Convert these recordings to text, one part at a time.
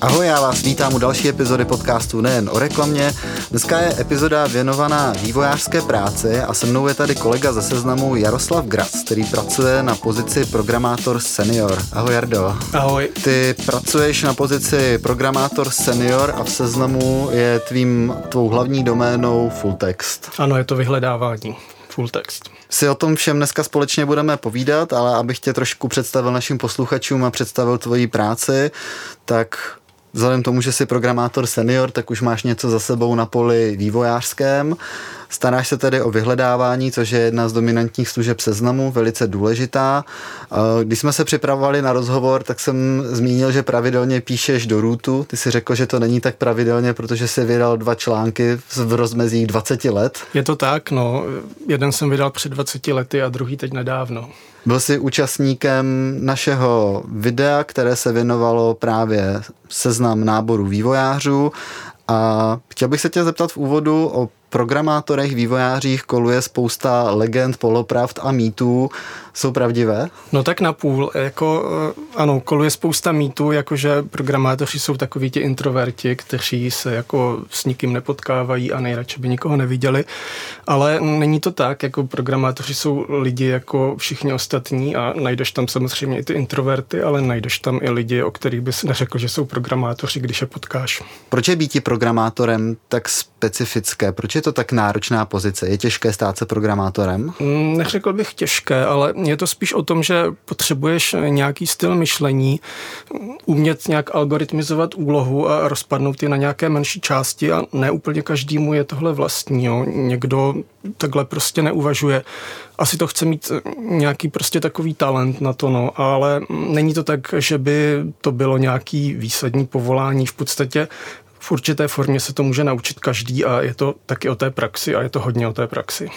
Ahoj, já vás vítám u další epizody podcastu Nejen o reklamě. Dneska je epizoda věnovaná vývojářské práci a se mnou je tady kolega ze seznamu Jaroslav Gras, který pracuje na pozici programátor senior. Ahoj Jardo. Ahoj. Ty pracuješ na pozici programátor senior a v seznamu je tvým, tvou hlavní doménou full text. Ano, je to vyhledávání full text. Si o tom všem dneska společně budeme povídat, ale abych tě trošku představil našim posluchačům a představil tvoji práci, tak Vzhledem tomu, že jsi programátor senior, tak už máš něco za sebou na poli vývojářském. Staráš se tedy o vyhledávání, což je jedna z dominantních služeb seznamu, velice důležitá. Když jsme se připravovali na rozhovor, tak jsem zmínil, že pravidelně píšeš do rootu. Ty si řekl, že to není tak pravidelně, protože jsi vydal dva články v rozmezí 20 let. Je to tak, no. Jeden jsem vydal před 20 lety a druhý teď nedávno. Byl jsi účastníkem našeho videa, které se věnovalo právě seznam náboru vývojářů. A chtěl bych se tě zeptat v úvodu o programátorech, vývojářích koluje spousta legend, polopravd a mýtů. Jsou pravdivé? No tak na půl. Jako, eh, ano, koluje spousta mýtů, jakože programátoři jsou takoví ti introverti, kteří se jako s nikým nepotkávají a nejradši by nikoho neviděli. Ale není to tak, jako programátoři jsou lidi jako všichni ostatní a najdeš tam samozřejmě i ty introverty, ale najdeš tam i lidi, o kterých bys neřekl, že jsou programátoři, když je potkáš. Proč je být programátorem tak specifické? Proč je to tak náročná pozice? Je těžké stát se programátorem? Mm, neřekl bych těžké, ale je to spíš o tom, že potřebuješ nějaký styl myšlení, umět nějak algoritmizovat úlohu a rozpadnout ji na nějaké menší části a ne úplně každému je tohle vlastní. Jo. Někdo takhle prostě neuvažuje. Asi to chce mít nějaký prostě takový talent na to, no, ale není to tak, že by to bylo nějaký výsadní povolání. V podstatě v určité formě se to může naučit každý a je to taky o té praxi a je to hodně o té praxi.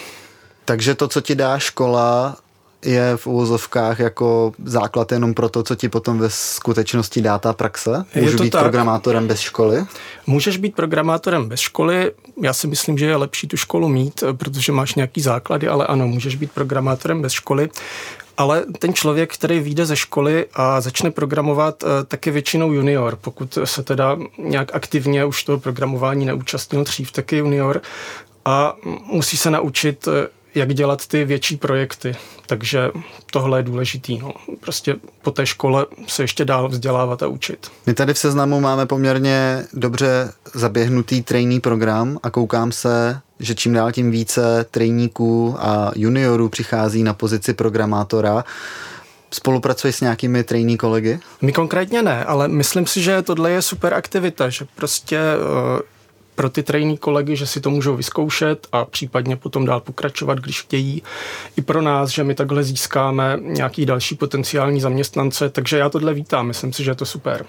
Takže to, co ti dá škola, je v úvozovkách jako základ jenom pro to, co ti potom ve skutečnosti dá ta praxe? Můžu být tak. programátorem bez školy? Můžeš být programátorem bez školy. Já si myslím, že je lepší tu školu mít, protože máš nějaký základy, ale ano, můžeš být programátorem bez školy. Ale ten člověk, který vyjde ze školy a začne programovat, eh, tak je většinou junior. Pokud se teda nějak aktivně už toho programování neúčastnil dřív, tak je junior a musí se naučit eh, jak dělat ty větší projekty. Takže tohle je důležitý. No. Prostě po té škole se ještě dál vzdělávat a učit. My tady v seznamu máme poměrně dobře zaběhnutý trainee program a koukám se, že čím dál tím více trainíků a juniorů přichází na pozici programátora. Spolupracuješ s nějakými trainee kolegy? My konkrétně ne, ale myslím si, že tohle je super aktivita, že prostě uh, pro ty trainee kolegy, že si to můžou vyzkoušet a případně potom dál pokračovat, když chtějí. I pro nás, že my takhle získáme nějaký další potenciální zaměstnance, takže já tohle vítám, myslím si, že je to super.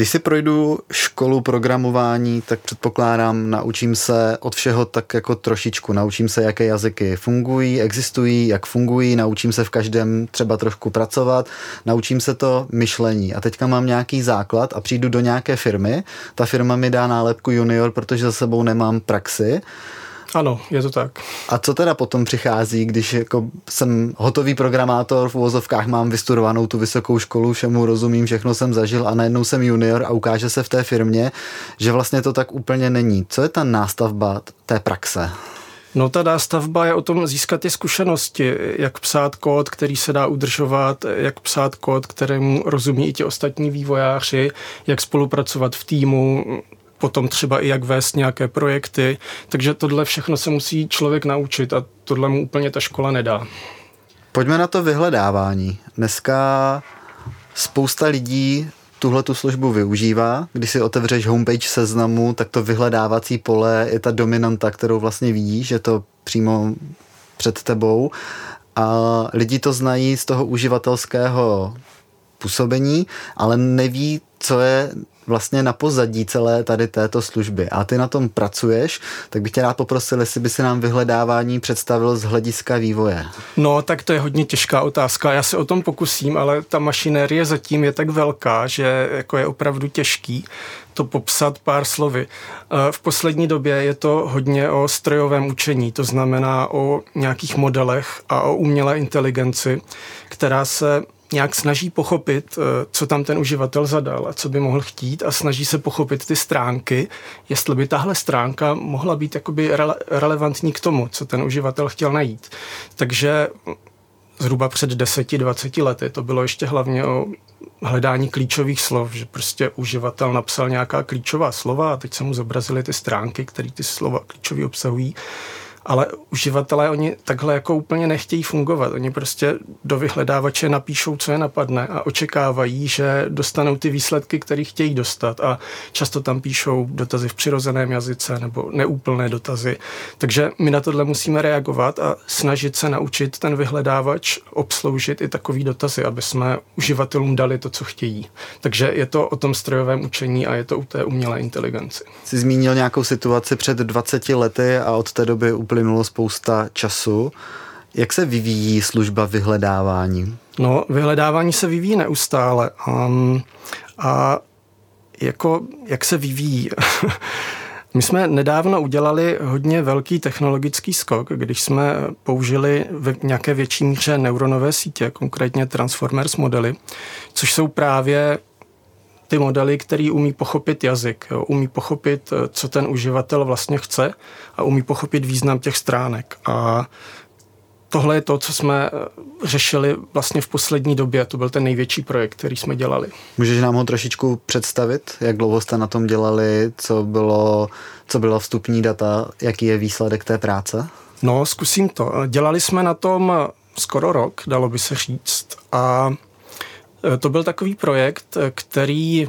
Když si projdu školu programování, tak předpokládám, naučím se od všeho tak jako trošičku. Naučím se, jaké jazyky fungují, existují, jak fungují, naučím se v každém třeba trošku pracovat, naučím se to myšlení. A teďka mám nějaký základ a přijdu do nějaké firmy. Ta firma mi dá nálepku junior, protože za sebou nemám praxi ano, je to tak. A co teda potom přichází, když jako jsem hotový programátor, v uvozovkách mám vystudovanou tu vysokou školu, všemu rozumím, všechno jsem zažil a najednou jsem junior a ukáže se v té firmě, že vlastně to tak úplně není. Co je ta nástavba té praxe? No ta nástavba je o tom získat ty zkušenosti, jak psát kód, který se dá udržovat, jak psát kód, kterému rozumí i ti ostatní vývojáři, jak spolupracovat v týmu, potom třeba i jak vést nějaké projekty. Takže tohle všechno se musí člověk naučit a tohle mu úplně ta škola nedá. Pojďme na to vyhledávání. Dneska spousta lidí tuhle tu službu využívá. Když si otevřeš homepage seznamu, tak to vyhledávací pole je ta dominanta, kterou vlastně vidíš, že to přímo před tebou. A lidi to znají z toho uživatelského působení, ale neví, co je vlastně na pozadí celé tady této služby a ty na tom pracuješ, tak bych tě rád poprosil, jestli by si nám vyhledávání představil z hlediska vývoje. No, tak to je hodně těžká otázka. Já se o tom pokusím, ale ta mašinérie zatím je tak velká, že jako je opravdu těžký to popsat pár slovy. Eh, v poslední době je to hodně o strojovém učení, to znamená o nějakých modelech a o umělé inteligenci, která se nějak snaží pochopit, eh, co tam ten uživatel zadal a co by mohl chtít a snaží se pochopit ty stránky, jestli by tahle stránka mohla být jakoby rele- relevantní k tomu, co ten uživatel chtěl najít. Takže zhruba před 10-20 lety to bylo ještě hlavně o hledání klíčových slov, že prostě uživatel napsal nějaká klíčová slova a teď se mu zobrazily ty stránky, které ty slova klíčový obsahují ale uživatelé oni takhle jako úplně nechtějí fungovat. Oni prostě do vyhledávače napíšou, co je napadne a očekávají, že dostanou ty výsledky, které chtějí dostat a často tam píšou dotazy v přirozeném jazyce nebo neúplné dotazy. Takže my na tohle musíme reagovat a snažit se naučit ten vyhledávač obsloužit i takový dotazy, aby jsme uživatelům dali to, co chtějí. Takže je to o tom strojovém učení a je to u té umělé inteligenci. Jsi zmínil nějakou situaci před 20 lety a od té doby uplynulo spousta času. Jak se vyvíjí služba vyhledávání? No, vyhledávání se vyvíjí neustále. Um, a jako, jak se vyvíjí? My jsme nedávno udělali hodně velký technologický skok, když jsme použili v nějaké větší míře neuronové sítě, konkrétně Transformers modely, což jsou právě ty modely, který umí pochopit jazyk, jo, umí pochopit, eh, co ten uživatel vlastně chce a umí pochopit význam těch stránek. A tohle je to, co jsme eh, řešili vlastně v poslední době. To byl ten největší projekt, který jsme dělali. Můžeš nám ho trošičku představit? Jak dlouho jste na tom dělali? Co bylo, co bylo vstupní data? Jaký je výsledek té práce? No, zkusím to. Dělali jsme na tom skoro rok, dalo by se říct. A Eh, to byl takový projekt, eh, který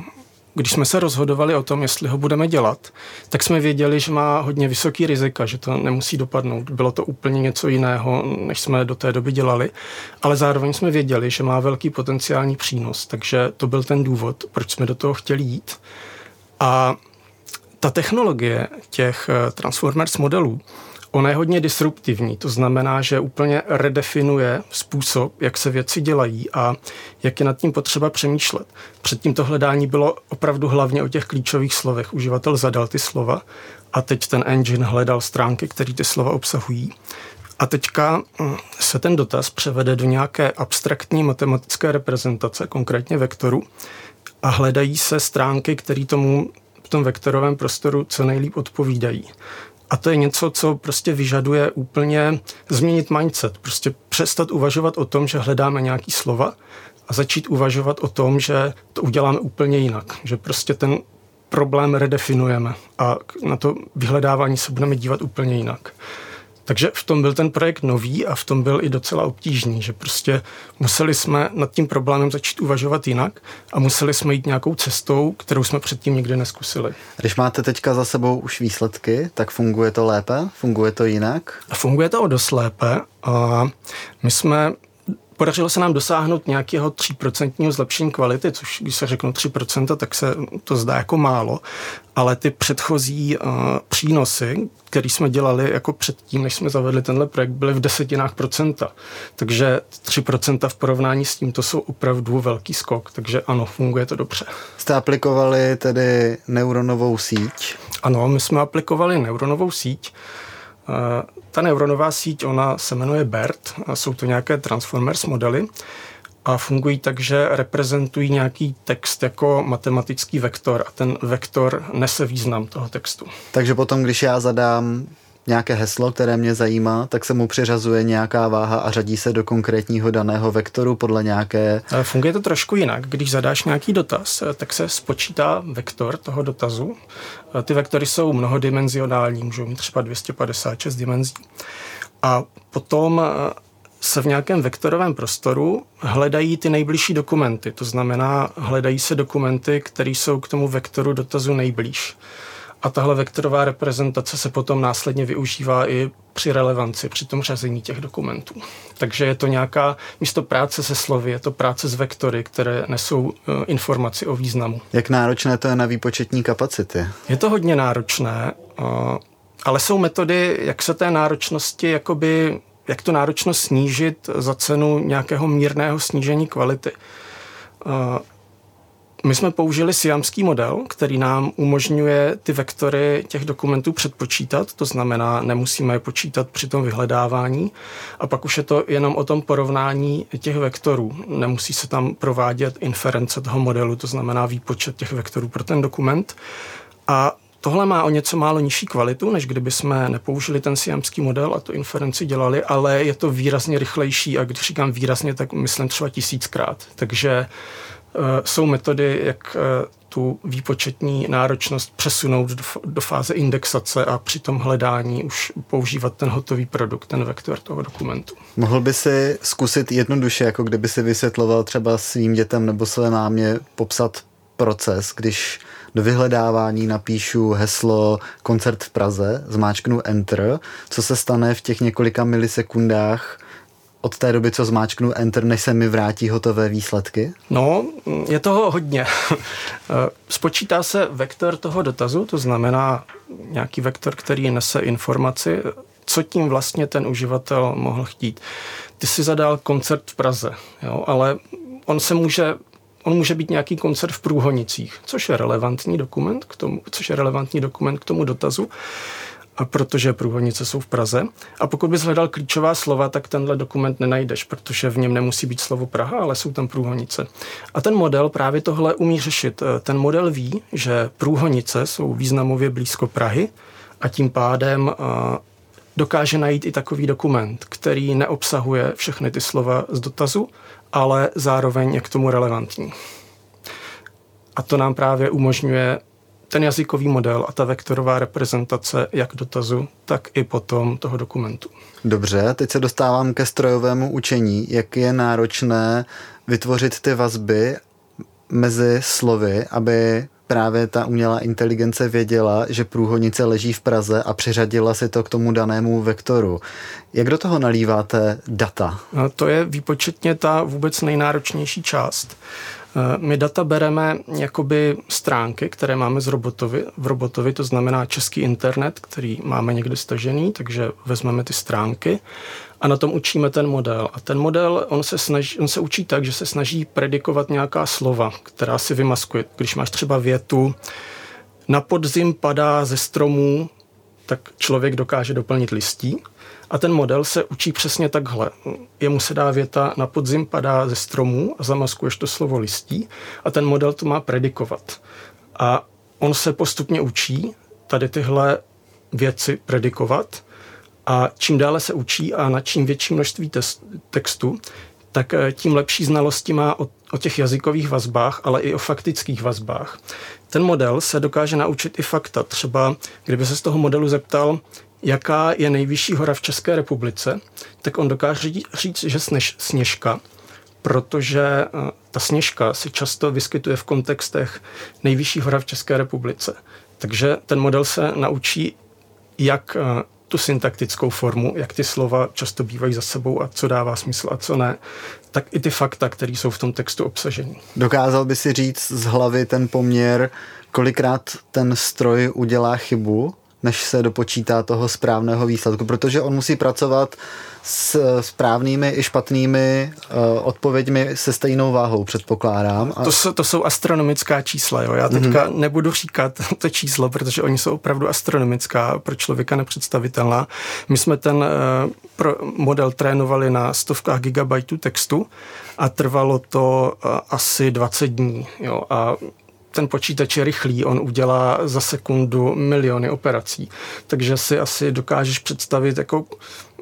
když jsme se rozhodovali o tom, jestli ho budeme dělat, tak jsme věděli, že má hodně vysoký rizika, že to nemusí dopadnout. Bylo to úplně něco jiného, než jsme do té doby dělali, ale zároveň jsme věděli, že má velký potenciální přínos, takže to byl ten důvod, proč jsme do toho chtěli jít. A ta technologie těch eh, Transformers modelů Ona je hodně disruptivní, to znamená, že úplně redefinuje způsob, jak se věci dělají a jak je nad tím potřeba přemýšlet. Předtím to hledání bylo opravdu hlavně o těch klíčových slovech. Uživatel zadal ty slova a teď ten engine hledal stránky, které ty slova obsahují. A teďka hm, se ten dotaz převede do nějaké abstraktní matematické reprezentace, konkrétně vektoru, a hledají se stránky, které tomu v tom vektorovém prostoru co nejlíp odpovídají. A to je něco, co prostě vyžaduje úplně změnit mindset. Prostě přestat uvažovat o tom, že hledáme nějaký slova a začít uvažovat o tom, že to uděláme úplně jinak. Že prostě ten problém redefinujeme a na to vyhledávání se budeme dívat úplně jinak. Takže v tom byl ten projekt nový a v tom byl i docela obtížný, že prostě museli jsme nad tím problémem začít uvažovat jinak a museli jsme jít nějakou cestou, kterou jsme předtím nikdy neskusili. Když máte teďka za sebou už výsledky, tak funguje to lépe? Funguje to jinak? Funguje to o dost lépe. A my jsme Podařilo se nám dosáhnout nějakého 3% zlepšení kvality, což když se řeknu 3%, tak se to zdá jako málo, ale ty předchozí uh, přínosy, které jsme dělali jako předtím, než jsme zavedli tenhle projekt, byly v desetinách procenta. Takže 3% v porovnání s tím to jsou opravdu velký skok, takže ano, funguje to dobře. Jste aplikovali tedy neuronovou síť? Ano, my jsme aplikovali neuronovou síť. Ta neuronová síť, ona se jmenuje BERT, a jsou to nějaké Transformers modely a fungují tak, že reprezentují nějaký text jako matematický vektor a ten vektor nese význam toho textu. Takže potom, když já zadám nějaké heslo, které mě zajímá, tak se mu přiřazuje nějaká váha a řadí se do konkrétního daného vektoru podle nějaké... Funguje to trošku jinak. Když zadáš nějaký dotaz, tak se spočítá vektor toho dotazu. Ty vektory jsou mnohodimenzionální, můžou mít třeba 256 dimenzí. A potom se v nějakém vektorovém prostoru hledají ty nejbližší dokumenty. To znamená, hledají se dokumenty, které jsou k tomu vektoru dotazu nejblíž. A tahle vektorová reprezentace se potom následně využívá i při relevanci, při tom řazení těch dokumentů. Takže je to nějaká, místo práce se slovy, je to práce s vektory, které nesou uh, informaci o významu. Jak náročné to je na výpočetní kapacity? Je to hodně náročné, uh, ale jsou metody, jak se té náročnosti jakoby jak tu náročnost snížit za cenu nějakého mírného snížení kvality. My jsme použili siamský model, který nám umožňuje ty vektory těch dokumentů předpočítat, to znamená, nemusíme je počítat při tom vyhledávání a pak už je to jenom o tom porovnání těch vektorů. Nemusí se tam provádět inference toho modelu, to znamená výpočet těch vektorů pro ten dokument. A Tohle má o něco málo nižší kvalitu, než kdyby jsme nepoužili ten siamský model a tu inferenci dělali, ale je to výrazně rychlejší a když říkám výrazně, tak myslím třeba tisíckrát. Takže jsou metody, jak uh, tu výpočetní náročnost přesunout do, do fáze indexace a při tom hledání už používat ten hotový produkt, ten vektor toho dokumentu. Mohl by si zkusit jednoduše, jako kdyby si vysvětloval třeba svým dětem nebo své mámě popsat proces, když do vyhledávání napíšu heslo koncert v Praze, zmáčknu Enter, co se stane v těch několika milisekundách od té doby, co zmáčknu Enter, než se mi vrátí hotové výsledky? No, je toho hodně. Spočítá se vektor toho dotazu, to znamená nějaký vektor, který nese informaci, co tím vlastně ten uživatel mohl chtít. Ty si zadal koncert v Praze, jo, ale on se může on může být nějaký koncert v Průhonicích, což je relevantní dokument k tomu, což je relevantní dokument k tomu dotazu, protože Průhonice jsou v Praze. A pokud bys hledal klíčová slova, tak tenhle dokument nenajdeš, protože v něm nemusí být slovo Praha, ale jsou tam Průhonice. A ten model právě tohle umí řešit. Ten model ví, že Průhonice jsou významově blízko Prahy a tím pádem dokáže najít i takový dokument, který neobsahuje všechny ty slova z dotazu, ale zároveň je k tomu relevantní. A to nám právě umožňuje ten jazykový model a ta vektorová reprezentace jak dotazu, tak i potom toho dokumentu. Dobře, teď se dostávám ke strojovému učení. Jak je náročné vytvořit ty vazby mezi slovy, aby právě ta umělá inteligence věděla, že průhodnice leží v Praze a přiřadila si to k tomu danému vektoru. Jak do toho nalíváte data? No, to je výpočetně ta vůbec nejnáročnější část. Eh, my data bereme jakoby stránky, které máme z robotovi, v robotovi, to znamená český internet, který máme někde stažený, takže vezmeme ty stránky a na tom učíme ten model. A ten model, on se, snaží, on se učí tak, že se snaží predikovat nějaká slova, která si vymaskuje. Když máš třeba větu, na podzim padá ze stromů, tak člověk dokáže doplnit listí. A ten model se učí přesně takhle. Jemu se dá věta, na podzim padá ze stromů a zamaskuješ to slovo listí a ten model to má predikovat. A on se postupně učí tady tyhle věci predikovat a čím dále se učí a na čím větší množství textu, tak eh, tím lepší znalosti má o, o těch jazykových vazbách, ale i o faktických vazbách. Ten model se dokáže naučit i fakta. Třeba kdyby se z toho modelu zeptal, jaká je nejvyšší hora v České republice, tak on dokáže říct, že sněž, sněžka, protože eh, ta sněžka se často vyskytuje v kontextech nejvyšší hora v České republice. Takže ten model se naučí, jak eh, tu syntaktickou formu, jak ty slova často bývají za sebou a co dává smysl a co ne, tak i ty fakta, které jsou v tom textu obsaženy. Dokázal by si říct z hlavy ten poměr, kolikrát ten stroj udělá chybu než se dopočítá toho správného výsledku, protože on musí pracovat s správnými i špatnými uh, odpověďmi se stejnou váhou, předpokládám. A... To, jsou, to jsou astronomická čísla, jo. Já teďka mm-hmm. nebudu říkat to číslo, protože oni jsou opravdu astronomická, pro člověka nepředstavitelná. My jsme ten uh, pro model trénovali na stovkách gigabajtů textu a trvalo to uh, asi 20 dní, jo. A ten počítač je rychlý, on udělá za sekundu miliony operací. Takže si asi dokážeš představit, jako,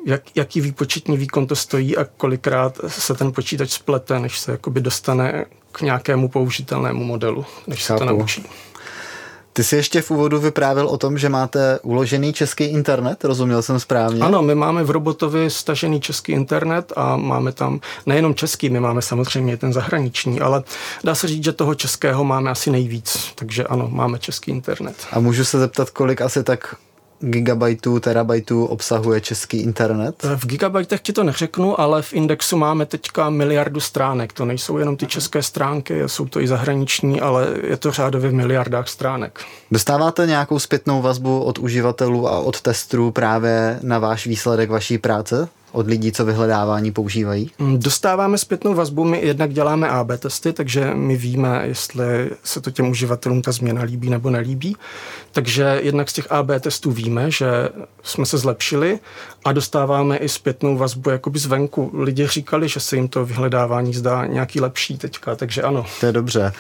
jak, jaký výpočetní výkon to stojí a kolikrát se ten počítač splete, než se jakoby dostane k nějakému použitelnému modelu, než Chápu. se to naučí. Ty jsi ještě v úvodu vyprávěl o tom, že máte uložený český internet, rozuměl jsem správně? Ano, my máme v Robotovi stažený český internet a máme tam nejenom český, my máme samozřejmě ten zahraniční, ale dá se říct, že toho českého máme asi nejvíc, takže ano, máme český internet. A můžu se zeptat, kolik asi tak gigabajtů, terabajtů obsahuje český internet? V gigabajtech ti to neřeknu, ale v Indexu máme teďka miliardu stránek. To nejsou jenom ty české stránky, jsou to i zahraniční, ale je to řádově v miliardách stránek. Dostáváte nějakou zpětnou vazbu od uživatelů a od testů právě na váš výsledek vaší práce? Od lidí, co vyhledávání používají? Mm, dostáváme zpětnou vazbu, my jednak děláme AB testy, takže my víme, jestli se to těm uživatelům ta změna líbí nebo nelíbí. Takže jednak z těch AB testů víme, že jsme se zlepšili a dostáváme i zpětnou vazbu jakoby zvenku. Lidi říkali, že se jim to vyhledávání zdá nějaký lepší teďka, takže ano. To je dobře.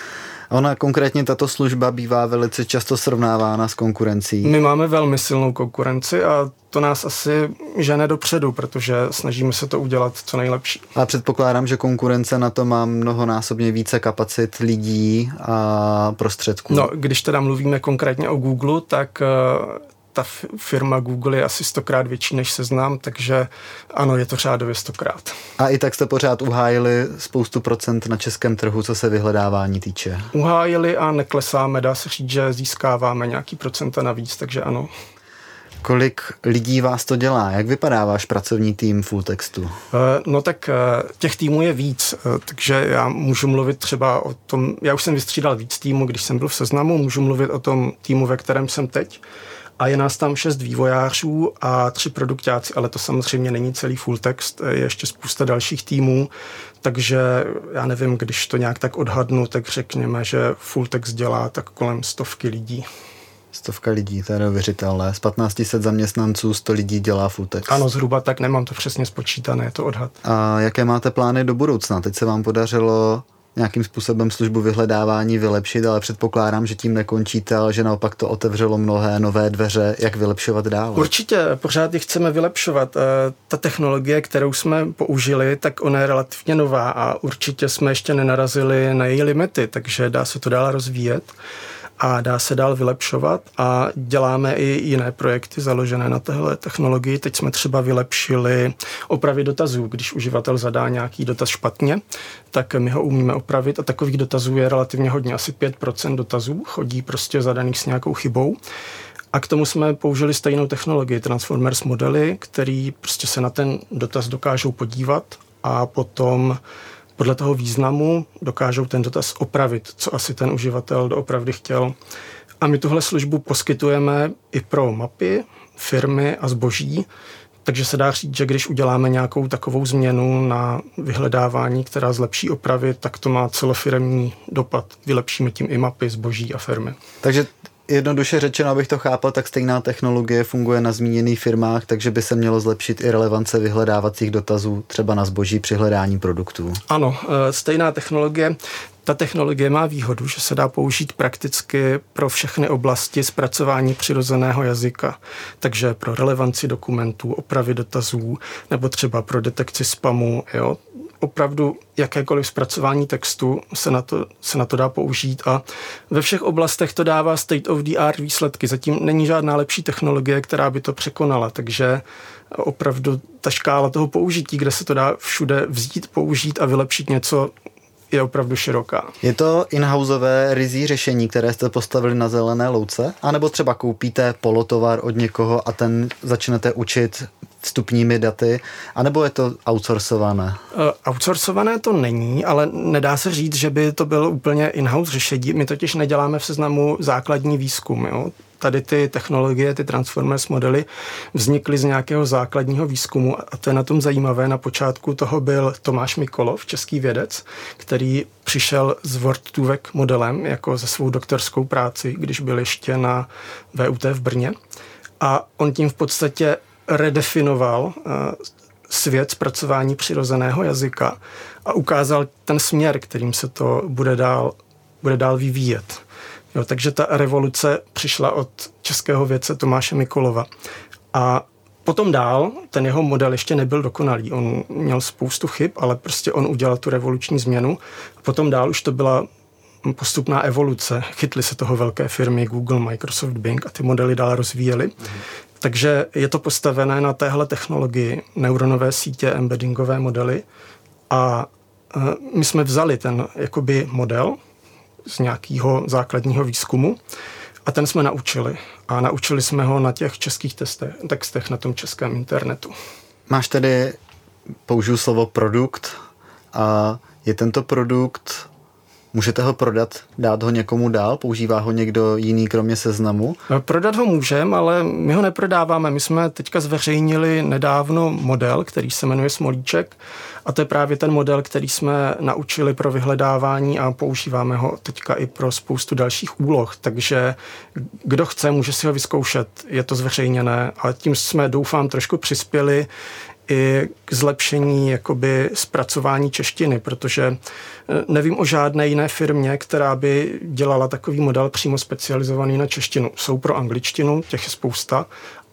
Ona konkrétně tato služba bývá velice často srovnávána s konkurencí. My máme velmi silnou konkurenci a to nás asi žene dopředu, protože snažíme se to udělat co nejlepší. A předpokládám, že konkurence na to má mnohonásobně více kapacit lidí a prostředků. No, když teda mluvíme konkrétně o Google, tak eh, ta firma Google je asi stokrát větší než seznám, takže ano, je to řádově stokrát. A i tak jste pořád uhájili spoustu procent na českém trhu, co se vyhledávání týče. Uhájili a neklesáme, dá se říct, že získáváme nějaký procenta navíc, takže ano. Kolik lidí vás to dělá? Jak vypadá váš pracovní tým full textu? Eh, no tak eh, těch týmů je víc, eh, takže já můžu mluvit třeba o tom, já už jsem vystřídal víc týmů, když jsem byl v seznamu, můžu mluvit o tom týmu, ve kterém jsem teď a je nás tam šest vývojářů a tři produktáci, ale to samozřejmě není celý full text, je ještě spousta dalších týmů, takže já nevím, když to nějak tak odhadnu, tak řekněme, že full text dělá tak kolem stovky lidí. Stovka lidí, to je neuvěřitelné. Z 1500 zaměstnanců 100 lidí dělá full text. Ano, zhruba tak, nemám to přesně spočítané, je to odhad. A jaké máte plány do budoucna? Teď se vám podařilo nějakým způsobem službu vyhledávání vylepšit, ale předpokládám, že tím nekončíte, ale že naopak to otevřelo mnohé nové dveře, jak vylepšovat dál. Určitě, pořád ji chceme vylepšovat. Eh, ta technologie, kterou jsme použili, tak ona je relativně nová a určitě jsme ještě nenarazili na její limity, takže dá se to dál rozvíjet a dá se dál vylepšovat a děláme i jiné projekty založené na téhle technologii. Teď jsme třeba vylepšili opravy dotazů. Když uživatel zadá nějaký dotaz špatně, tak my ho umíme opravit a takových dotazů je relativně hodně. Asi 5% dotazů chodí prostě zadaných s nějakou chybou. A k tomu jsme použili stejnou technologii, Transformers modely, který prostě se na ten dotaz dokážou podívat a potom podle toho významu dokážou ten dotaz opravit, co asi ten uživatel doopravdy chtěl. A my tuhle službu poskytujeme i pro mapy, firmy a zboží, takže se dá říct, že když uděláme nějakou takovou změnu na vyhledávání, která zlepší opravy, tak to má celofiremní dopad. Vylepšíme tím i mapy, zboží a firmy. Takže jednoduše řečeno, abych to chápal, tak stejná technologie funguje na zmíněných firmách, takže by se mělo zlepšit i relevance vyhledávacích dotazů třeba na zboží při hledání produktů. Ano, e, stejná technologie. Ta technologie má výhodu, že se dá použít prakticky pro všechny oblasti zpracování přirozeného jazyka. Takže pro relevanci dokumentů, opravy dotazů nebo třeba pro detekci spamu. Jo opravdu jakékoliv zpracování textu se na, to, se na to dá použít a ve všech oblastech to dává state of the art výsledky. Zatím není žádná lepší technologie, která by to překonala, takže opravdu ta škála toho použití, kde se to dá všude vzít, použít a vylepšit něco, je opravdu široká. Je to in-houseové rizí řešení, které jste postavili na zelené louce? A nebo třeba koupíte polotovar od někoho a ten začnete učit vstupními daty, anebo je to outsourcované? Uh, outsourcované to není, ale nedá se říct, že by to bylo úplně in-house řešení. My totiž neděláme v seznamu základní výzkum. Jo? Tady ty technologie, ty Transformers modely vznikly z nějakého základního výzkumu a to je na tom zajímavé. Na počátku toho byl Tomáš Mikolov, český vědec, který přišel s Wortůvek modelem jako ze svou doktorskou práci, když byl ještě na VUT v Brně. A on tím v podstatě redefinoval eh, svět zpracování přirozeného jazyka a ukázal ten směr, kterým se to bude dál, bude dál vyvíjet. Jo, takže ta revoluce přišla od českého vědce Tomáše Mikolova. A potom dál, ten jeho model ještě nebyl dokonalý. On měl spoustu chyb, ale prostě on udělal tu revoluční změnu. A potom dál už to byla postupná evoluce. Chytly se toho velké firmy Google, Microsoft, Bing a ty modely dál rozvíjely. Mm-hmm. Takže je to postavené na téhle technologii neuronové sítě, embeddingové modely a e, my jsme vzali ten jakoby model z nějakého základního výzkumu a ten jsme naučili. A naučili jsme ho na těch českých testech, textech na tom českém internetu. Máš tedy, použiju slovo produkt, a je tento produkt Můžete ho prodat, dát ho někomu dál? Používá ho někdo jiný kromě seznamu? Prodat ho můžeme, ale my ho neprodáváme. My jsme teďka zveřejnili nedávno model, který se jmenuje Smolíček a to je právě ten model, který jsme naučili pro vyhledávání a používáme ho teďka i pro spoustu dalších úloh. Takže kdo chce, může si ho vyzkoušet. Je to zveřejněné a tím jsme, doufám, trošku přispěli i k zlepšení jakoby zpracování češtiny, protože eh, nevím o žádné jiné firmě, která by dělala takový model přímo specializovaný na češtinu. Jsou pro angličtinu, těch je spousta,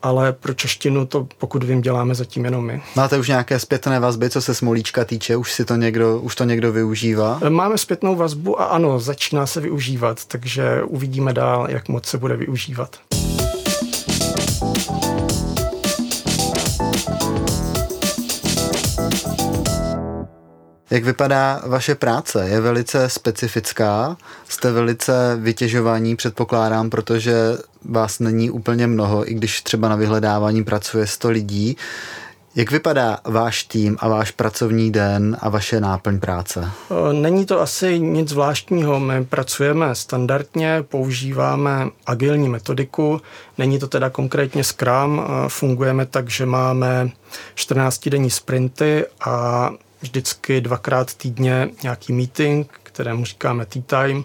ale pro češtinu to, pokud vím, děláme zatím jenom my. Máte už nějaké zpětné vazby, co se smolíčka týče? Už si to někdo, už to někdo využívá? Eh, máme zpětnou vazbu a ano, začíná se využívat, takže uvidíme dál, jak moc se bude využívat. Jak vypadá vaše práce? Je velice specifická, jste velice vytěžovaní, předpokládám, protože vás není úplně mnoho, i když třeba na vyhledávání pracuje 100 lidí. Jak vypadá váš tým a váš pracovní den a vaše náplň práce? Není to asi nic zvláštního. My pracujeme standardně, používáme agilní metodiku. Není to teda konkrétně Scrum. Fungujeme tak, že máme 14-denní sprinty a vždycky dvakrát týdně nějaký meeting, kterému říkáme tea time,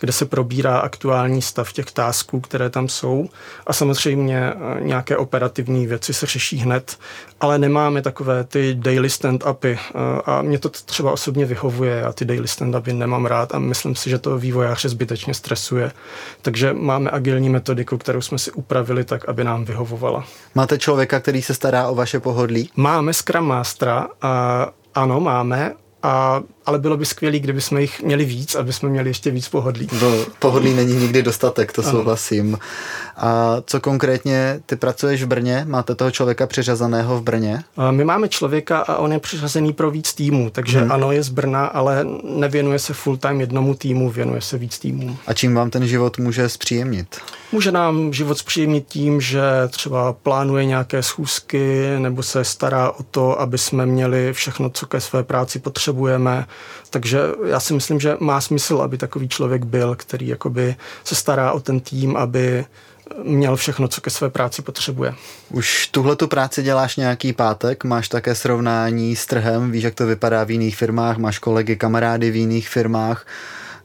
kde se probírá aktuální stav těch tásků, které tam jsou a samozřejmě eh, nějaké operativní věci se řeší hned, ale nemáme takové ty daily stand-upy eh, a mě to třeba osobně vyhovuje, a ty daily stand-upy nemám rád a myslím si, že to vývojáře zbytečně stresuje. Takže máme agilní metodiku, kterou jsme si upravili tak, aby nám vyhovovala. Máte člověka, který se stará o vaše pohodlí? Máme Scrum Mastera a ano, máme, a, ale bylo by skvělé, kdyby jsme jich měli víc, aby jsme měli ještě víc pohodlí. No, pohodlí není nikdy dostatek, to ano. souhlasím. A co konkrétně, ty pracuješ v Brně? Máte toho člověka přiřazeného v Brně? My máme člověka a on je přiřazený pro víc týmů, takže hmm. ano, je z Brna, ale nevěnuje se full time jednomu týmu, věnuje se víc týmů. A čím vám ten život může zpříjemnit? Může nám život zpříjemnit tím, že třeba plánuje nějaké schůzky nebo se stará o to, aby jsme měli všechno, co ke své práci potřebujeme. Takže já si myslím, že má smysl, aby takový člověk byl, který jakoby se stará o ten tým, aby měl všechno, co ke své práci potřebuje. Už tuhle tu práci děláš nějaký pátek, máš také srovnání s trhem, víš, jak to vypadá v jiných firmách, máš kolegy, kamarády v jiných firmách.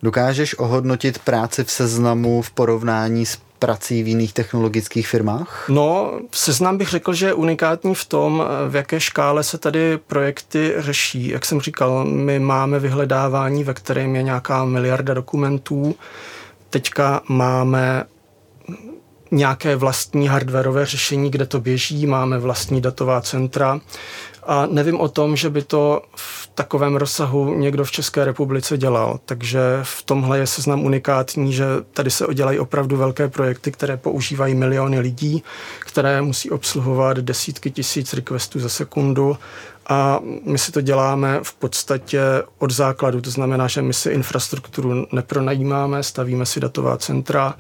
Dokážeš ohodnotit práci v seznamu v porovnání s prací v jiných technologických firmách? No, seznam bych řekl, že je unikátní v tom, v jaké škále se tady projekty řeší. Jak jsem říkal, my máme vyhledávání, ve kterém je nějaká miliarda dokumentů. Teďka máme nějaké vlastní hardwareové řešení, kde to běží, máme vlastní datová centra a nevím o tom, že by to v takovém rozsahu někdo v České republice dělal. Takže v tomhle je seznam unikátní, že tady se odělají opravdu velké projekty, které používají miliony lidí, které musí obsluhovat desítky tisíc requestů za sekundu a my si to děláme v podstatě od základu, to znamená, že my si infrastrukturu nepronajímáme, stavíme si datová centra,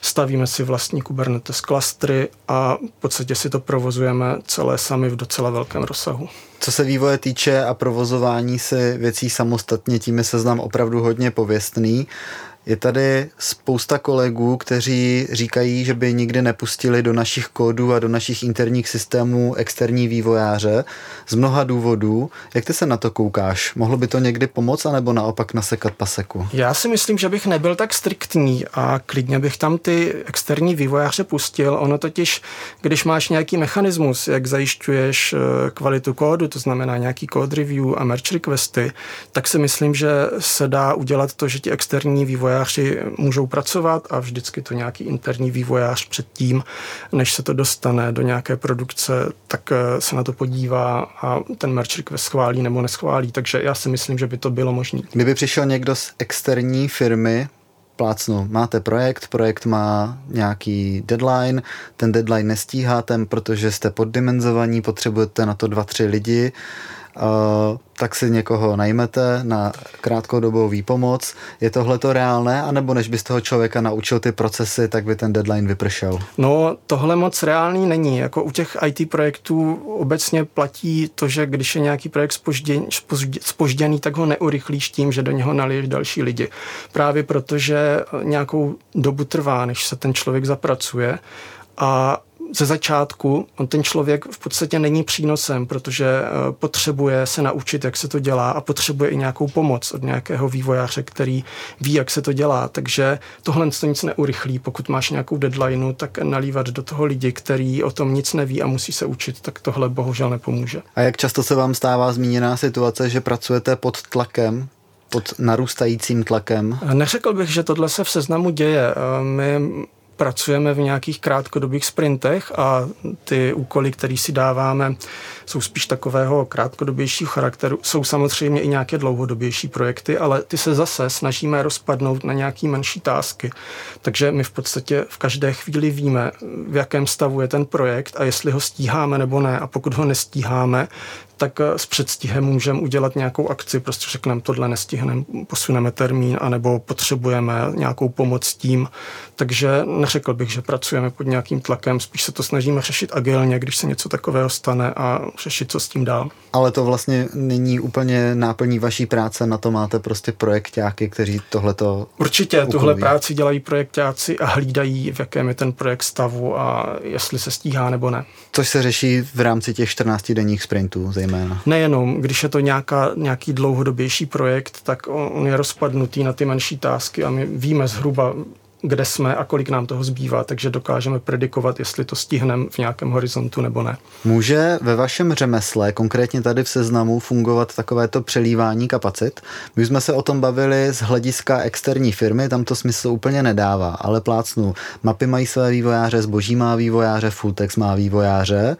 stavíme si vlastní Kubernetes klastry a v podstatě si to provozujeme celé sami v docela velkém rozsahu. Co se vývoje týče a provozování si věcí samostatně, tím je seznam opravdu hodně pověstný. Je tady spousta kolegů, kteří říkají, že by nikdy nepustili do našich kódů a do našich interních systémů externí vývojáře z mnoha důvodů. Jak ty se na to koukáš? Mohlo by to někdy pomoct, anebo naopak nasekat paseku? Já si myslím, že bych nebyl tak striktní a klidně bych tam ty externí vývojáře pustil. Ono totiž, když máš nějaký mechanismus, jak zajišťuješ eh, kvalitu kódu, to znamená nějaký code review a merge requesty, tak si myslím, že se dá udělat to, že ti externí vývojáři vývojáři můžou pracovat a vždycky to nějaký interní vývojář předtím, než se to dostane do nějaké produkce, tak eh, se na to podívá a ten merch request schválí nebo neschválí. Takže já si myslím, že by to bylo možné. Kdyby přišel někdo z externí firmy, plácnu, máte projekt, projekt má nějaký deadline, ten deadline nestíháte, protože jste poddimenzovaní, potřebujete na to dva, tři lidi, tak si někoho najmete na krátkodobou výpomoc. Je tohle to reálné, anebo než byste toho člověka naučil ty procesy, tak by ten deadline vypršel? No, tohle moc reálný není. Jako u těch IT projektů obecně platí to, že když je nějaký projekt spožděný, spožděný tak ho neurychlíš tím, že do něho naliješ další lidi. Právě protože nějakou dobu trvá, než se ten člověk zapracuje a ze začátku on ten člověk v podstatě není přínosem, protože eh, potřebuje se naučit, jak se to dělá a potřebuje i nějakou pomoc od nějakého vývojáře, který ví, jak se to dělá. Takže tohle to nic neurychlí. Pokud máš nějakou deadline, tak nalívat do toho lidi, který o tom nic neví a musí se učit, tak tohle bohužel nepomůže. A jak často se vám stává zmíněná situace, že pracujete pod tlakem, pod narůstajícím tlakem? Neřekl bych, že tohle se v seznamu děje. Eh, my pracujeme v nějakých krátkodobých sprintech a ty úkoly, které si dáváme, jsou spíš takového krátkodobějšího charakteru. Jsou samozřejmě i nějaké dlouhodobější projekty, ale ty se zase snažíme rozpadnout na nějaký menší tásky. Takže my v podstatě v každé chvíli víme, v jakém stavu je ten projekt a jestli ho stíháme nebo ne. A pokud ho nestíháme, tak eh, s předstihem můžeme udělat nějakou akci, prostě řekneme, tohle nestihneme, posuneme termín, anebo potřebujeme nějakou pomoc tím. Takže neřekl bych, že pracujeme pod nějakým tlakem, spíš se to snažíme řešit agilně, když se něco takového stane a řešit, co s tím dál. Ale to vlastně není úplně náplní vaší práce, na to máte prostě projektáky, kteří tohleto Určitě, ukluví. tuhle práci dělají projektáci a hlídají, v jakém je ten projekt stavu a jestli se stíhá nebo ne. Což se řeší v rámci těch 14 denních sprintů zejména. Nejenom, když je to nějaká, nějaký dlouhodobější projekt, tak on je rozpadnutý na ty menší tásky a my víme zhruba, kde jsme a kolik nám toho zbývá, takže dokážeme predikovat, jestli to stihneme v nějakém horizontu nebo ne. Může ve vašem řemesle, konkrétně tady v seznamu, fungovat takovéto přelívání kapacit? My jsme se o tom bavili z hlediska externí firmy, tam to smysl úplně nedává, ale plácnu. Mapy mají své vývojáře, zboží má vývojáře, Fulltex má vývojáře.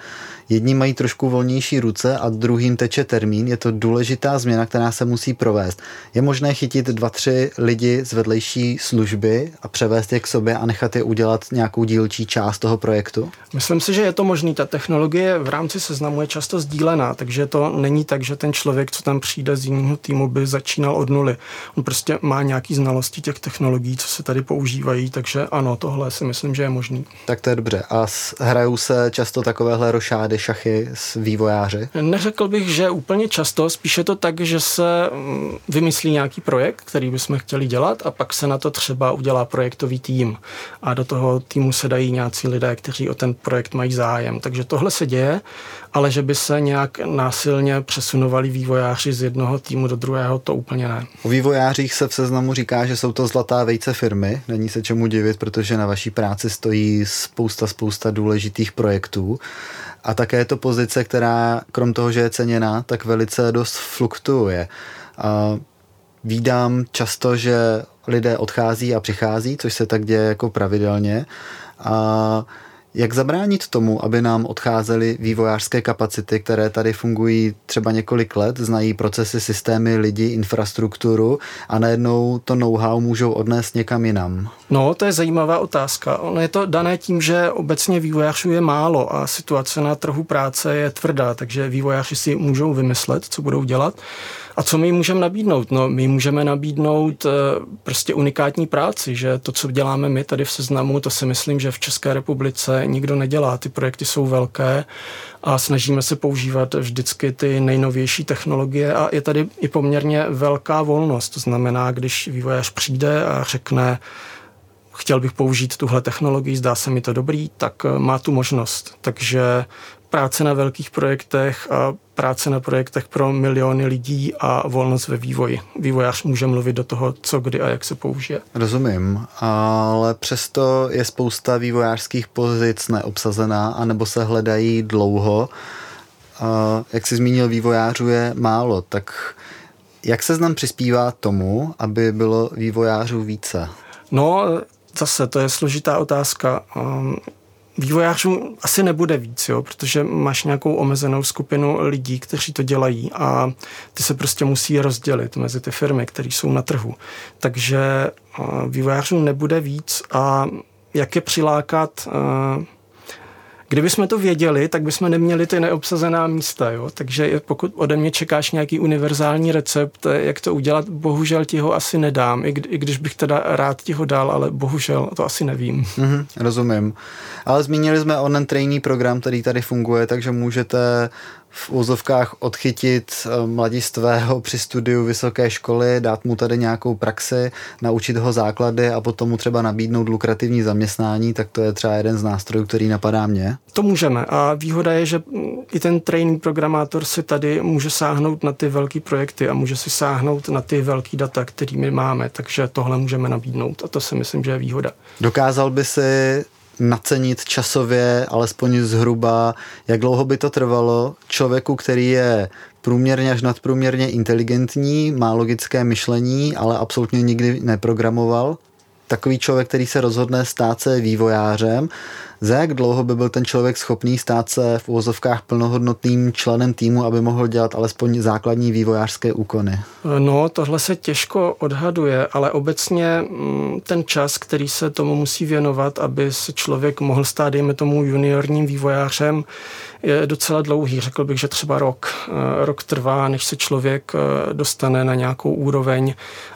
Jedni mají trošku volnější ruce a druhým teče termín. Je to důležitá změna, která se musí provést. Je možné chytit dva, tři lidi z vedlejší služby a převést je k sobě a nechat je udělat nějakou dílčí část toho projektu? Myslím si, že je to možné. Ta technologie v rámci seznamu je často sdílená, takže to není tak, že ten člověk, co tam přijde z jiného týmu, by začínal od nuly. On prostě má nějaký znalosti těch technologií, co se tady používají, takže ano, tohle si myslím, že je možný. Tak to je dobře. A hrajou se často takovéhle rošády šachy s vývojáři? Neřekl bych, že úplně často, spíše to tak, že se mm, vymyslí nějaký projekt, který bychom chtěli dělat a pak se na to třeba udělá projektový tým a do toho týmu se dají nějací lidé, kteří o ten projekt mají zájem. Takže tohle se děje, ale že by se nějak násilně přesunovali vývojáři z jednoho týmu do druhého, to úplně ne. O vývojářích se v seznamu říká, že jsou to zlatá vejce firmy. Není se čemu divit, protože na vaší práci stojí spousta, spousta důležitých projektů. A také je to pozice, která krom toho, že je ceněná, tak velice dost fluktuuje. A vídám často, že lidé odchází a přichází, což se tak děje jako pravidelně. A jak zabránit tomu, aby nám odcházely vývojářské kapacity, které tady fungují třeba několik let, znají procesy, systémy, lidi, infrastrukturu a najednou to know-how můžou odnést někam jinam? No, to je zajímavá otázka. Ono je to dané tím, že obecně vývojářů je málo a situace na trhu práce je tvrdá, takže vývojáři si můžou vymyslet, co budou dělat. A co my můžeme nabídnout? No, my můžeme nabídnout eh, prostě unikátní práci, že to, co děláme my tady v seznamu, to si myslím, že v České republice nikdo nedělá. Ty projekty jsou velké a snažíme se používat vždycky ty nejnovější technologie a je tady i poměrně velká volnost. To znamená, když vývojář přijde a řekne, chtěl bych použít tuhle technologii, zdá se mi to dobrý, tak eh, má tu možnost. Takže práce na velkých projektech a práce na projektech pro miliony lidí a volnost ve vývoji. Vývojář může mluvit do toho, co kdy a jak se použije. Rozumím, ale přesto je spousta vývojářských pozic neobsazená, anebo se hledají dlouho. A jak jsi zmínil, vývojářů je málo, tak jak se znám přispívá tomu, aby bylo vývojářů více? No, zase to je složitá otázka. Vývojářů asi nebude víc, jo, protože máš nějakou omezenou skupinu lidí, kteří to dělají a ty se prostě musí rozdělit mezi ty firmy, které jsou na trhu. Takže uh, vývojářů nebude víc a jak je přilákat uh, Kdyby jsme to věděli, tak bychom neměli ty neobsazená místa. Jo? Takže pokud ode mě čekáš nějaký univerzální recept, jak to udělat, bohužel ti ho asi nedám, i, i když bych teda rád ti ho dal, ale bohužel to asi nevím. Mm-hmm, rozumím. Ale zmínili jsme onen trainee program, který tady funguje, takže můžete v úzovkách odchytit eh, mladistvého při studiu vysoké školy, dát mu tady nějakou praxi, naučit ho základy a potom mu třeba nabídnout lukrativní zaměstnání, tak to je třeba jeden z nástrojů, který napadá mě. To můžeme a výhoda je, že i ten training programátor si tady může sáhnout na ty velké projekty a může si sáhnout na ty velké data, kterými máme, takže tohle můžeme nabídnout a to si myslím, že je výhoda. Dokázal by si nacenit časově, alespoň zhruba, jak dlouho by to trvalo člověku, který je průměrně až nadprůměrně inteligentní, má logické myšlení, ale absolutně nikdy neprogramoval. Takový člověk, který se rozhodne stát se vývojářem, za jak dlouho by byl ten člověk schopný stát se v úvozovkách plnohodnotným členem týmu, aby mohl dělat alespoň základní vývojářské úkony? No, tohle se těžko odhaduje, ale obecně mm, ten čas, který se tomu musí věnovat, aby se člověk mohl stát, dejme tomu, juniorním vývojářem, je docela dlouhý. Řekl bych, že třeba rok. Eh, rok trvá, než se člověk eh, dostane na nějakou úroveň,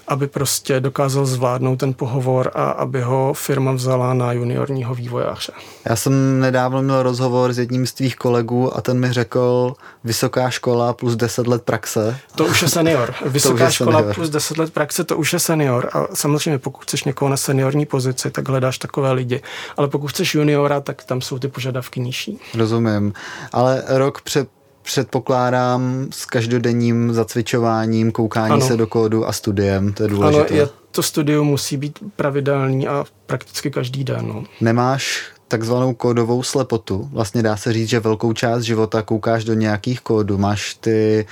aby prostě dokázal zvládnout ten pohovor a aby ho firma vzala na juniorního vývojáře. Já jsem nedávno měl rozhovor s jedním z tvých kolegů a ten mi řekl vysoká škola plus 10 let praxe. To už je senior. Vysoká je škola senior. plus 10 let praxe, to už je senior. A samozřejmě pokud chceš někoho na seniorní pozici, tak hledáš takové lidi. Ale pokud chceš juniora, tak tam jsou ty požadavky nižší. Rozumím. Ale rok před předpokládám s každodenním zacvičováním, koukání ano. se do kódu a studiem, to je důležité. Ano, je, to studium musí být pravidelný a prakticky každý den. No. Nemáš takzvanou kódovou slepotu. Vlastně dá se říct, že velkou část života koukáš do nějakých kódů. Máš ty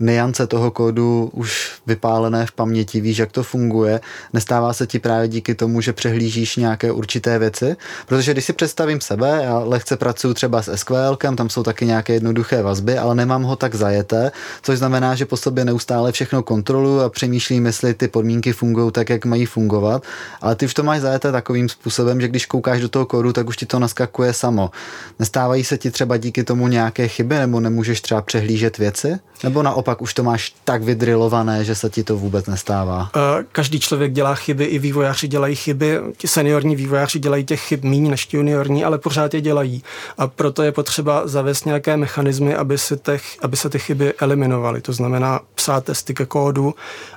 niance toho kódu už vypálené v paměti, víš, jak to funguje. Nestává se ti právě díky tomu, že přehlížíš nějaké určité věci, protože když si představím sebe, já lehce pracuji třeba s SQL, tam jsou taky nějaké jednoduché vazby, ale nemám ho tak zajeté, což znamená, že po sobě neustále všechno kontroluji a přemýšlím, jestli ty podmínky fungují tak, jak mají fungovat, ale ty už to máš zajeté takovým způsobem, že když koukáš do toho kódu, tak už ti to naskakuje samo. Nestávají se ti třeba díky tomu nějaké chyby, nebo nemůžeš třeba přehlížet věci? Nebo naopak už to máš tak vydrilované, že se ti to vůbec nestává? Každý člověk dělá chyby, i vývojáři dělají chyby. Ti seniorní vývojáři dělají těch chyb méně než ti juniorní, ale pořád je dělají. A proto je potřeba zavést nějaké mechanismy, aby se, těch, aby se ty chyby eliminovaly. To znamená psát testy ke kódu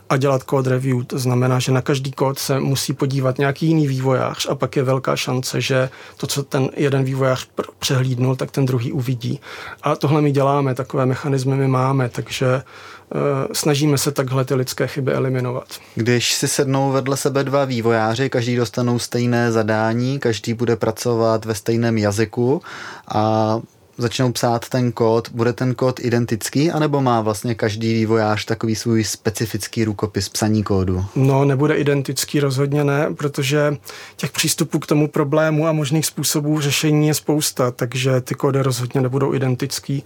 a dělat code review. To znamená, že na každý kód se musí podívat nějaký jiný vývojář a pak je velká šance, že to, co ten jeden vývojář přehlídnul, tak ten druhý uvidí. A tohle my děláme, takové mechanismy my máme, takže uh, snažíme se takhle ty lidské chyby eliminovat. Když si sednou vedle sebe dva vývojáři, každý dostanou stejné zadání, každý bude pracovat ve stejném jazyku a začnou psát ten kód, bude ten kód identický, anebo má vlastně každý vývojář takový svůj specifický rukopis psaní kódu? No, nebude identický, rozhodně ne, protože těch přístupů k tomu problému a možných způsobů řešení je spousta, takže ty kódy rozhodně nebudou identický.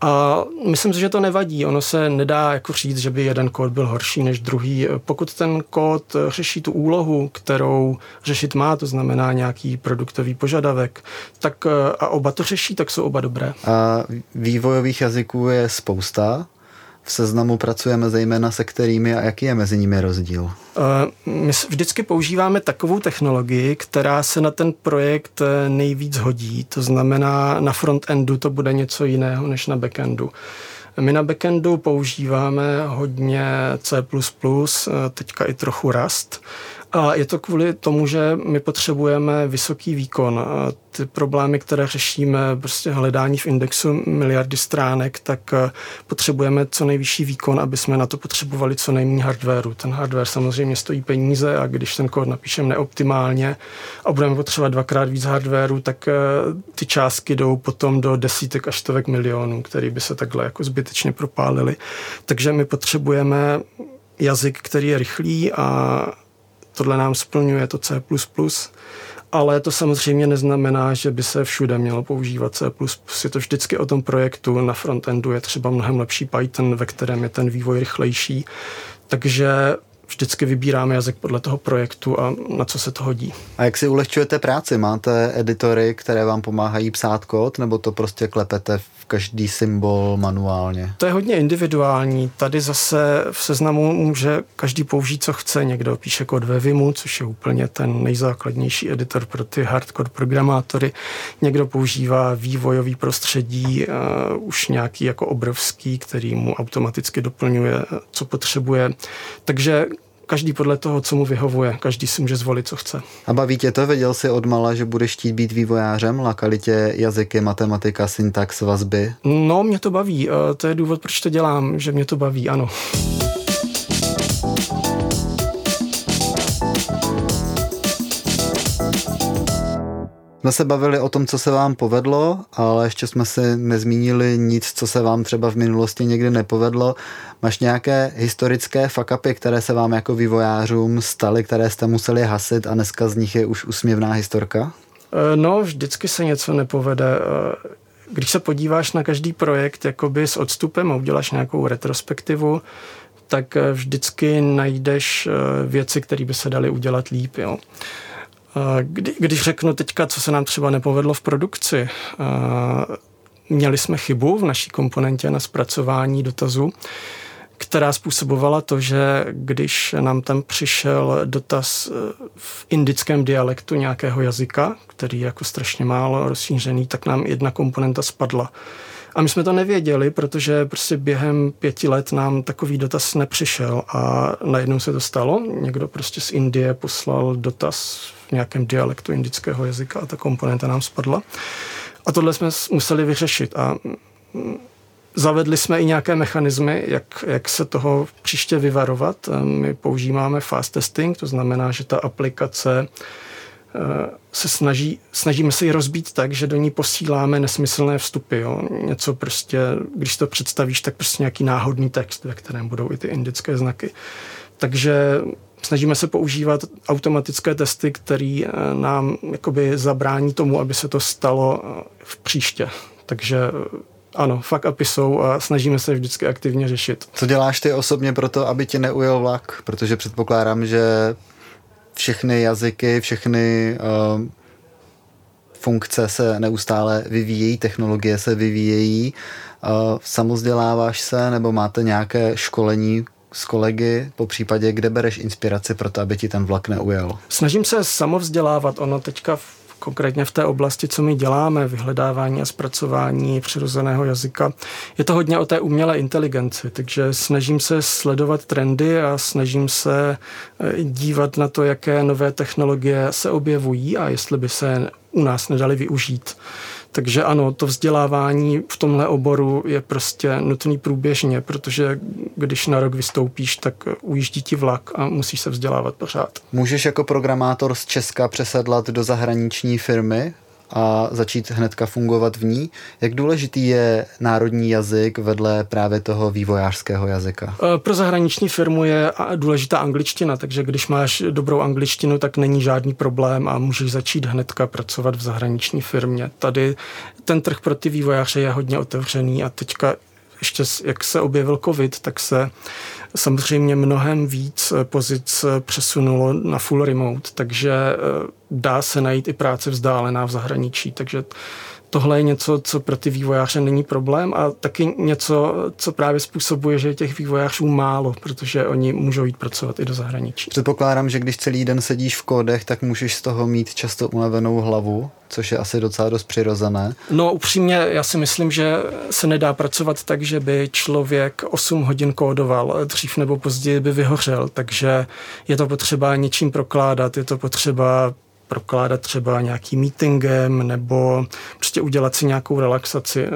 A myslím si, že to nevadí. Ono se nedá jako říct, že by jeden kód byl horší než druhý. Pokud ten kód řeší tu úlohu, kterou řešit má, to znamená nějaký produktový požadavek, tak a oba to řeší, tak jsou oba dobré. A vývojových jazyků je spousta v seznamu pracujeme zejména se kterými a jaký je mezi nimi rozdíl? Eh, my vždycky používáme takovou technologii, která se na ten projekt eh, nejvíc hodí. To znamená, na frontendu to bude něco jiného než na backendu. My na backendu používáme hodně C++, eh, teďka i trochu Rust. A je to kvůli tomu, že my potřebujeme vysoký výkon. Ty problémy, které řešíme, prostě hledání v indexu miliardy stránek, tak eh, potřebujeme co nejvyšší výkon, aby jsme na to potřebovali co nejméně hardwareu. Ten hardware samozřejmě stojí peníze a když ten kód napíšeme neoptimálně a budeme potřebovat dvakrát víc hardwareu, tak eh, ty částky jdou potom do desítek až stovek milionů, který by se takhle jako zbytečně propálily. Takže my potřebujeme jazyk, který je rychlý a tohle nám splňuje to C++, ale to samozřejmě neznamená, že by se všude mělo používat C++. Je to vždycky o tom projektu. Na frontendu je třeba mnohem lepší Python, ve kterém je ten vývoj rychlejší. Takže vždycky vybíráme jazyk podle toho projektu a na co se to hodí. A jak si ulehčujete práci? Máte editory, které vám pomáhají psát kód, nebo to prostě klepete v každý symbol manuálně? To je hodně individuální. Tady zase v seznamu může každý použít, co chce. Někdo píše kód ve Vimu, což je úplně ten nejzákladnější editor pro ty hardcore programátory. Někdo používá vývojový prostředí, uh, už nějaký jako obrovský, který mu automaticky doplňuje, co potřebuje. Takže každý podle toho, co mu vyhovuje. Každý si může zvolit, co chce. A baví tě to? Věděl jsi od mala, že budeš chtít být vývojářem? Lákali tě jazyky, matematika, syntax, vazby? No, mě to baví. To je důvod, proč to dělám, že mě to baví, ano. Jsme se bavili o tom, co se vám povedlo, ale ještě jsme si nezmínili nic, co se vám třeba v minulosti někdy nepovedlo. Máš nějaké historické fakapy, které se vám jako vývojářům staly, které jste museli hasit a dneska z nich je už usměvná historka? Eh, no, vždycky se něco nepovede. Eh, když se podíváš na každý projekt jakoby s odstupem a uděláš nějakou retrospektivu, tak eh, vždycky najdeš věci, které by se daly udělat líp. Jo. Kdy, když řeknu teďka, co se nám třeba nepovedlo v produkci, měli jsme chybu v naší komponentě na zpracování dotazu, která způsobovala to, že když nám tam přišel dotaz e, v indickém dialektu nějakého jazyka, který je jako strašně málo rozšířený, tak nám jedna komponenta spadla. A my jsme to nevěděli, protože prostě během pěti let nám takový dotaz nepřišel a najednou se to stalo. Někdo prostě z Indie poslal dotaz v nějakém dialektu indického jazyka a ta komponenta nám spadla. A tohle jsme museli vyřešit a mm, Zavedli jsme i nějaké mechanismy, jak, jak se toho příště vyvarovat. My používáme fast testing, to znamená, že ta aplikace se snaží, snažíme se ji rozbít tak, že do ní posíláme nesmyslné vstupy. Jo. Něco prostě, když to představíš, tak prostě nějaký náhodný text, ve kterém budou i ty indické znaky. Takže snažíme se používat automatické testy, které eh, nám jakoby zabrání tomu, aby se to stalo eh, v příště. Takže ano, fuck upy jsou a snažíme se vždycky aktivně řešit. Co děláš ty osobně pro to, aby ti neujel vlak? Protože předpokládám, že všechny jazyky, všechny uh, funkce se neustále vyvíjejí, technologie se vyvíjejí. Uh, samozděláváš se nebo máte nějaké školení s kolegy, po případě, kde bereš inspiraci pro to, aby ti ten vlak neujel? Snažím se samovzdělávat. Ono teďka konkrétně v té oblasti, co my děláme, vyhledávání a zpracování přirozeného jazyka, je to hodně o té umělé inteligenci, takže snažím se sledovat trendy a snažím se eh, dívat na to, jaké nové technologie se objevují a jestli by se u nás nedali využít. Takže ano, to vzdělávání v tomhle oboru je prostě nutný průběžně, protože když na rok vystoupíš, tak ujíždí ti vlak a musíš se vzdělávat pořád. Můžeš jako programátor z Česka přesedlat do zahraniční firmy a začít hnedka fungovat v ní. Jak důležitý je národní jazyk vedle právě toho vývojářského jazyka? E, pro zahraniční firmu je důležitá angličtina, takže když máš dobrou angličtinu, tak není žádný problém a můžeš začít hnedka pracovat v zahraniční firmě. Tady ten trh pro ty vývojáře je hodně otevřený a teďka ještě jak se objevil covid, tak se samozřejmě mnohem víc pozic přesunulo na full remote, takže eh, dá se najít i práce vzdálená v zahraničí, takže tohle je něco, co pro ty vývojáře není problém a taky něco, co právě způsobuje, že je těch vývojářů málo, protože oni můžou jít pracovat i do zahraničí. Předpokládám, že když celý den sedíš v kódech, tak můžeš z toho mít často unavenou hlavu, což je asi docela dost přirozené. No upřímně, já si myslím, že se nedá pracovat tak, že by člověk 8 hodin kódoval, dřív nebo později by vyhořel, takže je to potřeba něčím prokládat, je to potřeba prokládat třeba nějaký meetingem nebo prostě udělat si nějakou relaxaci.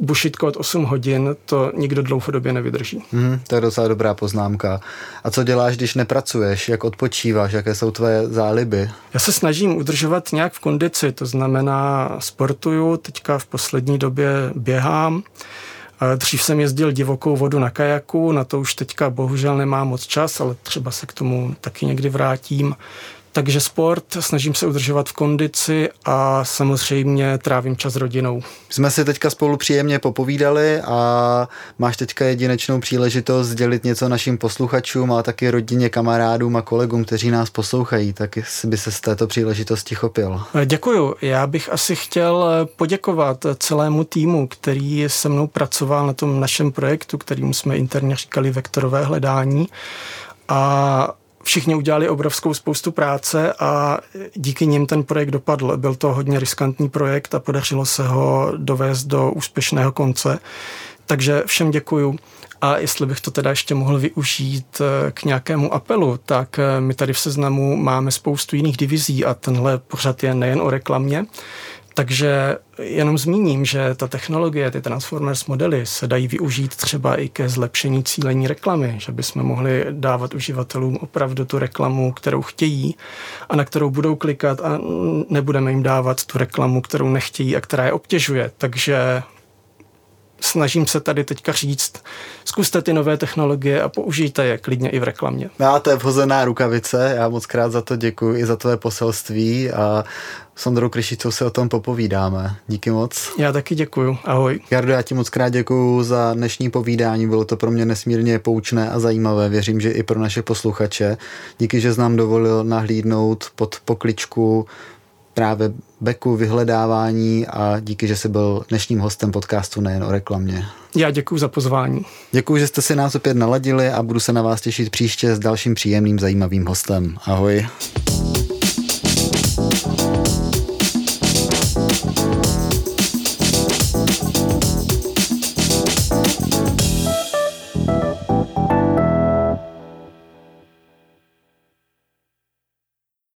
Bušit kód 8 hodin, to nikdo dlouhodobě nevydrží. Hmm, to je docela dobrá poznámka. A co děláš, když nepracuješ? Jak odpočíváš? Jaké jsou tvoje záliby? Já se snažím udržovat nějak v kondici, to znamená sportuju, teďka v poslední době běhám, Dřív jsem jezdil divokou vodu na kajaku, na to už teďka bohužel nemám moc čas, ale třeba se k tomu taky někdy vrátím. Takže sport, snažím se udržovat v kondici a samozřejmě trávím čas s rodinou. Jsme si teďka spolu příjemně popovídali a máš teďka jedinečnou příležitost sdělit něco našim posluchačům a taky rodině, kamarádům a kolegům, kteří nás poslouchají, tak si by se z této příležitosti chopil. Děkuju. Já bych asi chtěl poděkovat celému týmu, který se mnou pracoval na tom našem projektu, kterým jsme interně říkali vektorové hledání. A všichni udělali obrovskou spoustu práce a díky nim ten projekt dopadl. Byl to hodně riskantní projekt a podařilo se ho dovést do úspěšného konce. Takže všem děkuju. A jestli bych to teda ještě mohl využít eh, k nějakému apelu, tak eh, my tady v seznamu máme spoustu jiných divizí a tenhle pořad je nejen o reklamě. Takže jenom zmíním, že ta technologie, ty Transformers modely se dají využít třeba i ke zlepšení cílení reklamy, že bychom mohli dávat uživatelům opravdu tu reklamu, kterou chtějí a na kterou budou klikat a nebudeme jim dávat tu reklamu, kterou nechtějí a která je obtěžuje. Takže snažím se tady teďka říct, zkuste ty nové technologie a použijte je klidně i v reklamě. No, to je vhozená rukavice, já moc krát za to děkuji i za tvoje poselství a s Ondrou Kryšicou se o tom popovídáme. Díky moc. Já taky děkuji. Ahoj. Jardo, já ti moc krát děkuji za dnešní povídání. Bylo to pro mě nesmírně poučné a zajímavé. Věřím, že i pro naše posluchače. Díky, že jsi nám dovolil nahlídnout pod pokličku právě beku vyhledávání a díky, že jsi byl dnešním hostem podcastu nejen o reklamě. Já děkuji za pozvání. Děkuji, že jste si nás opět naladili a budu se na vás těšit příště s dalším příjemným zajímavým hostem. Ahoj.